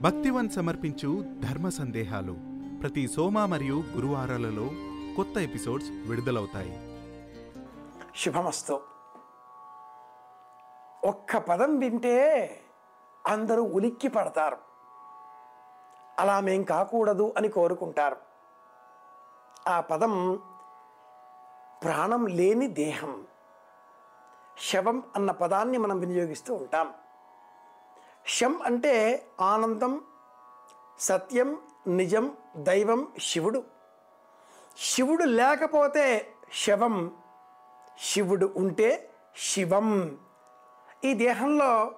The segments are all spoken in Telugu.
భక్తివన్ సమర్పించు ధర్మ సందేహాలు ప్రతి సోమ మరియు గురువారాలలో కొత్త ఎపిసోడ్స్ విడుదలవుతాయి. శుభమస్తు. ఒక్క పదం వింటే అందరూ ఉలిక్కి పడతారు. అలా మేం కాకూడదు అని కోరుకుంటారు. ఆ పదం ప్రాణం లేని దేహం శవం అన్న పదాన్ని మనం వినియోగిస్తూ ఉంటాం. శం అంటే ఆనందం సత్యం నిజం దైవం శివుడు. శివుడు లేకపోతే శవం శివుడు ఉంటే శివం. ఈ దేహంలో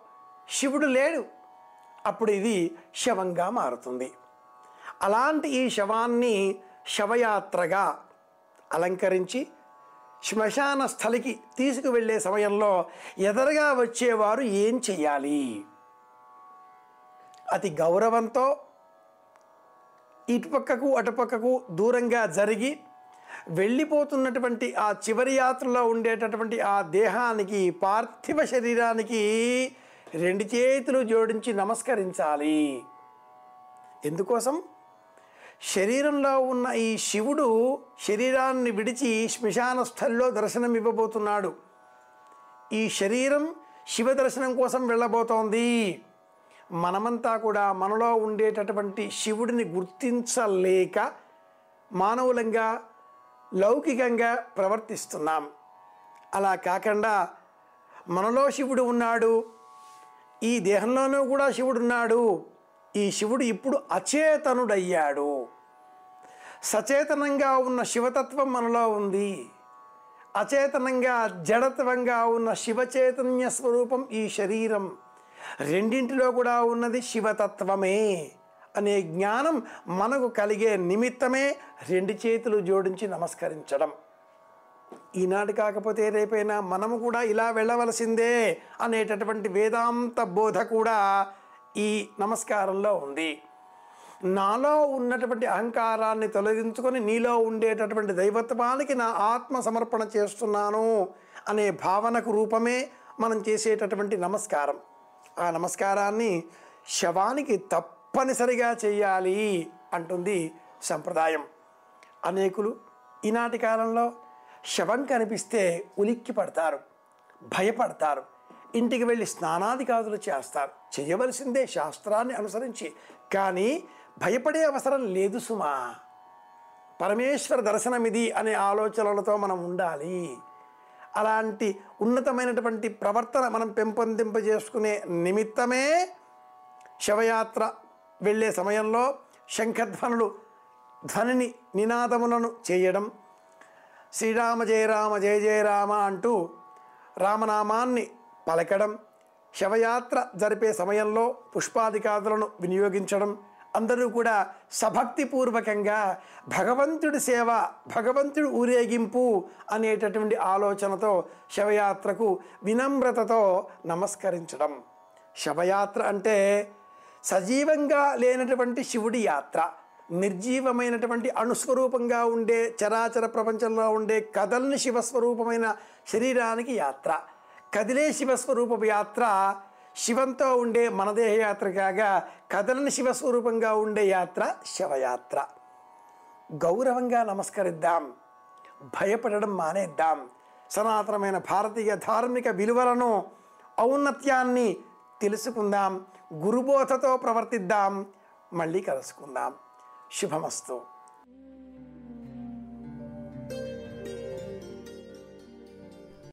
శివుడు లేడు. అప్పుడు ఇది శవంగా మారుతుంది. అలాంటి ఈ శవాన్ని శవయాత్రగా అలంకరించి శ్మశాన స్థలికి తీసుకువెళ్ళే సమయంలో ఎదరగా వచ్చేవారు ఏం చెయ్యాలి? అతి గౌరవంతో ఇటుపక్కకు అటుపక్కకు దూరంగా జరిగి వెళ్ళిపోతున్నటువంటి ఆ చివరి యాత్రలో ఉండేటటువంటి ఆ దేహానికి పార్థివ శరీరానికి రెండు చేతులు జోడించి నమస్కరించాలి. ఎందుకోసం? శరీరంలో ఉన్న ఈ శివుడు శరీరాన్ని విడిచి శ్మశాన స్థలిలో దర్శనం ఇవ్వబోతున్నాడు. ఈ శరీరం శివ దర్శనం కోసం వెళ్ళబోతోంది. మనమంతా కూడా మనలో ఉండేటటువంటి శివుడిని గుర్తించలేక మానవులంగా లౌకికంగా ప్రవర్తిస్తున్నాం. అలా కాకుండా మనలో శివుడు ఉన్నాడు ఈ దేహంలోనూ కూడా శివుడు ఉన్నాడు ఈ శివుడు ఇప్పుడు అచేతనుడయ్యాడు. సచేతనంగా ఉన్న శివతత్వం మనలో ఉంది. అచేతనంగా జడత్వంగా ఉన్న శివచైతన్య స్వరూపం ఈ శరీరం. రెండింటిలో కూడా ఉన్నది శివతత్వమే అనే జ్ఞానం మనకు కలిగే నిమిత్తమే రెండు చేతులు జోడించి నమస్కరించడం. ఈనాడు కాకపోతే రేపైనా మనము కూడా ఇలా వెళ్ళవలసిందే అనేటటువంటి వేదాంత బోధ కూడా ఈ నమస్కారంలో ఉంది. నాలో ఉన్నటువంటి అహంకారాన్ని తొలగించుకొని నీలో ఉండేటటువంటి దైవత్వానికి నా ఆత్మ సమర్పణ చేస్తున్నాను అనే భావనకు రూపమే మనం చేసేటటువంటి నమస్కారం. ఆ నమస్కారాన్ని శవానికి తప్పనిసరిగా చేయాలి అంటుంది సంప్రదాయం. అనేకులు ఈనాటి కాలంలో శవం కనిపిస్తే ఉలిక్కి పడతారు భయపడతారు. ఇంటికి వెళ్ళి స్నానాధికారులు చేస్తారు. చేయవలసిందే శాస్త్రాన్ని అనుసరించి. కానీ భయపడే అవసరం లేదు సుమా. పరమేశ్వర దర్శనమిది అనే ఆలోచనలతో మనం ఉండాలి. అలాంటి ఉన్నతమైనటువంటి ప్రవర్తన మనం పెంపొందింపజేసుకునే నిమిత్తమే శవయాత్ర వెళ్ళే సమయంలో శంఖధ్వనులు ధ్వనిని నినాదములను చేయడం. శ్రీరామ జయ రామ జయ జయ రామ అంటూ రామనామాన్ని పలకడం. శవయాత్ర జరిపే సమయంలో పుష్పాధికారులను వినియోగించడం. అందరూ కూడా సభక్తిపూర్వకంగా భగవంతుడి సేవ భగవంతుడి ఊరేగింపు అనేటటువంటి ఆలోచనతో శవయాత్రకు వినమ్రతతో నమస్కరించడం. శవయాత్ర అంటే సజీవంగా లేనటువంటి శివుడి యాత్ర నిర్జీవమైనటువంటి అణుస్వరూపంగా ఉండే చరాచర ప్రపంచంలో ఉండే కదల్ని శివస్వరూపమైన శరీరానికి యాత్ర. కదిలే శివస్వరూప యాత్ర శివంతో ఉండే మనదేహ యాత్ర కాగా కదలని శివస్వరూపంగా ఉండే యాత్ర శవయాత్ర. గౌరవంగా నమస్కరిద్దాం. భయపడడం మానేద్దాం. సనాతనమైన భారతీయ ధార్మిక విలువలను ఔన్నత్యాన్ని తెలుసుకుందాం. గురుబోధతో ప్రవర్తిద్దాం. మళ్ళీ కలుసుకుందాం. శుభమస్తు.